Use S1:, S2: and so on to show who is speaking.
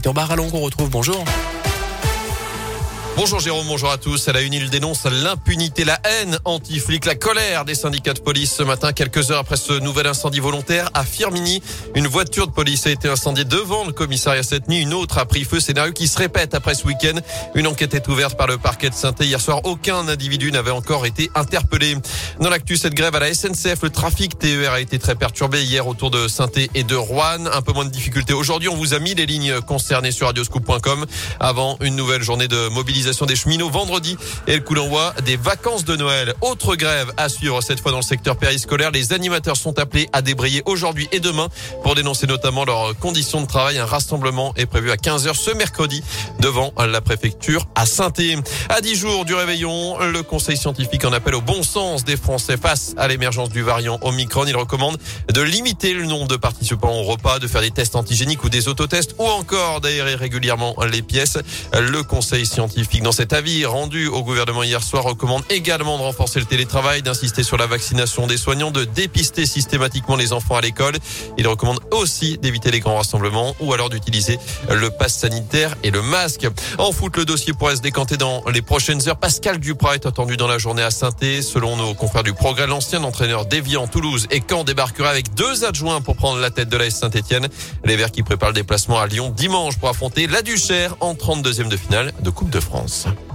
S1: Gaëtan Barallon qu'on retrouve. Bonjour.
S2: Bonjour Jérôme, bonjour à tous. À la une, il dénonce l'impunité, la haine anti-flic, la colère des syndicats de police ce matin, quelques heures après ce nouvel incendie volontaire à Firmini. Une voiture de police a été incendiée devant le commissariat cette nuit. Une autre a pris feu. Scénario qui se répète après ce week-end. Une enquête est ouverte par le parquet de saint Hier soir, aucun individu n'avait encore été interpellé. Dans l'actu, cette grève à la SNCF, le trafic TER a été très perturbé hier autour de saint et de Rouen. Un peu moins de difficultés. Aujourd'hui, on vous a mis les lignes concernées sur radioscoop.com avant une nouvelle journée de mobilisation des cheminots vendredi et le coup d'envoi des vacances de Noël. Autre grève à suivre cette fois dans le secteur périscolaire. Les animateurs sont appelés à débrayer aujourd'hui et demain pour dénoncer notamment leurs conditions de travail. Un rassemblement est prévu à 15h ce mercredi devant la préfecture à saint -Étienne. À 10 jours du réveillon, le conseil scientifique en appelle au bon sens des Français face à l'émergence du variant Omicron. Il recommande de limiter le nombre de participants au repas, de faire des tests antigéniques ou des autotests ou encore d'aérer régulièrement les pièces. Le conseil scientifique dans cet avis rendu au gouvernement hier soir, recommande également de renforcer le télétravail, d'insister sur la vaccination des soignants, de dépister systématiquement les enfants à l'école. Il recommande aussi d'éviter les grands rassemblements ou alors d'utiliser le pass sanitaire et le masque. En foot, le dossier pourrait se décanter dans les prochaines heures. Pascal Duprat est attendu dans la journée à saint Selon nos confrères du Progrès, l'ancien entraîneur d'Evian, Toulouse et Caen débarquera avec deux adjoints pour prendre la tête de la Saint-Etienne. Les Verts qui préparent le déplacement à Lyon dimanche pour affronter la Duchère en 32e de finale de Coupe de France.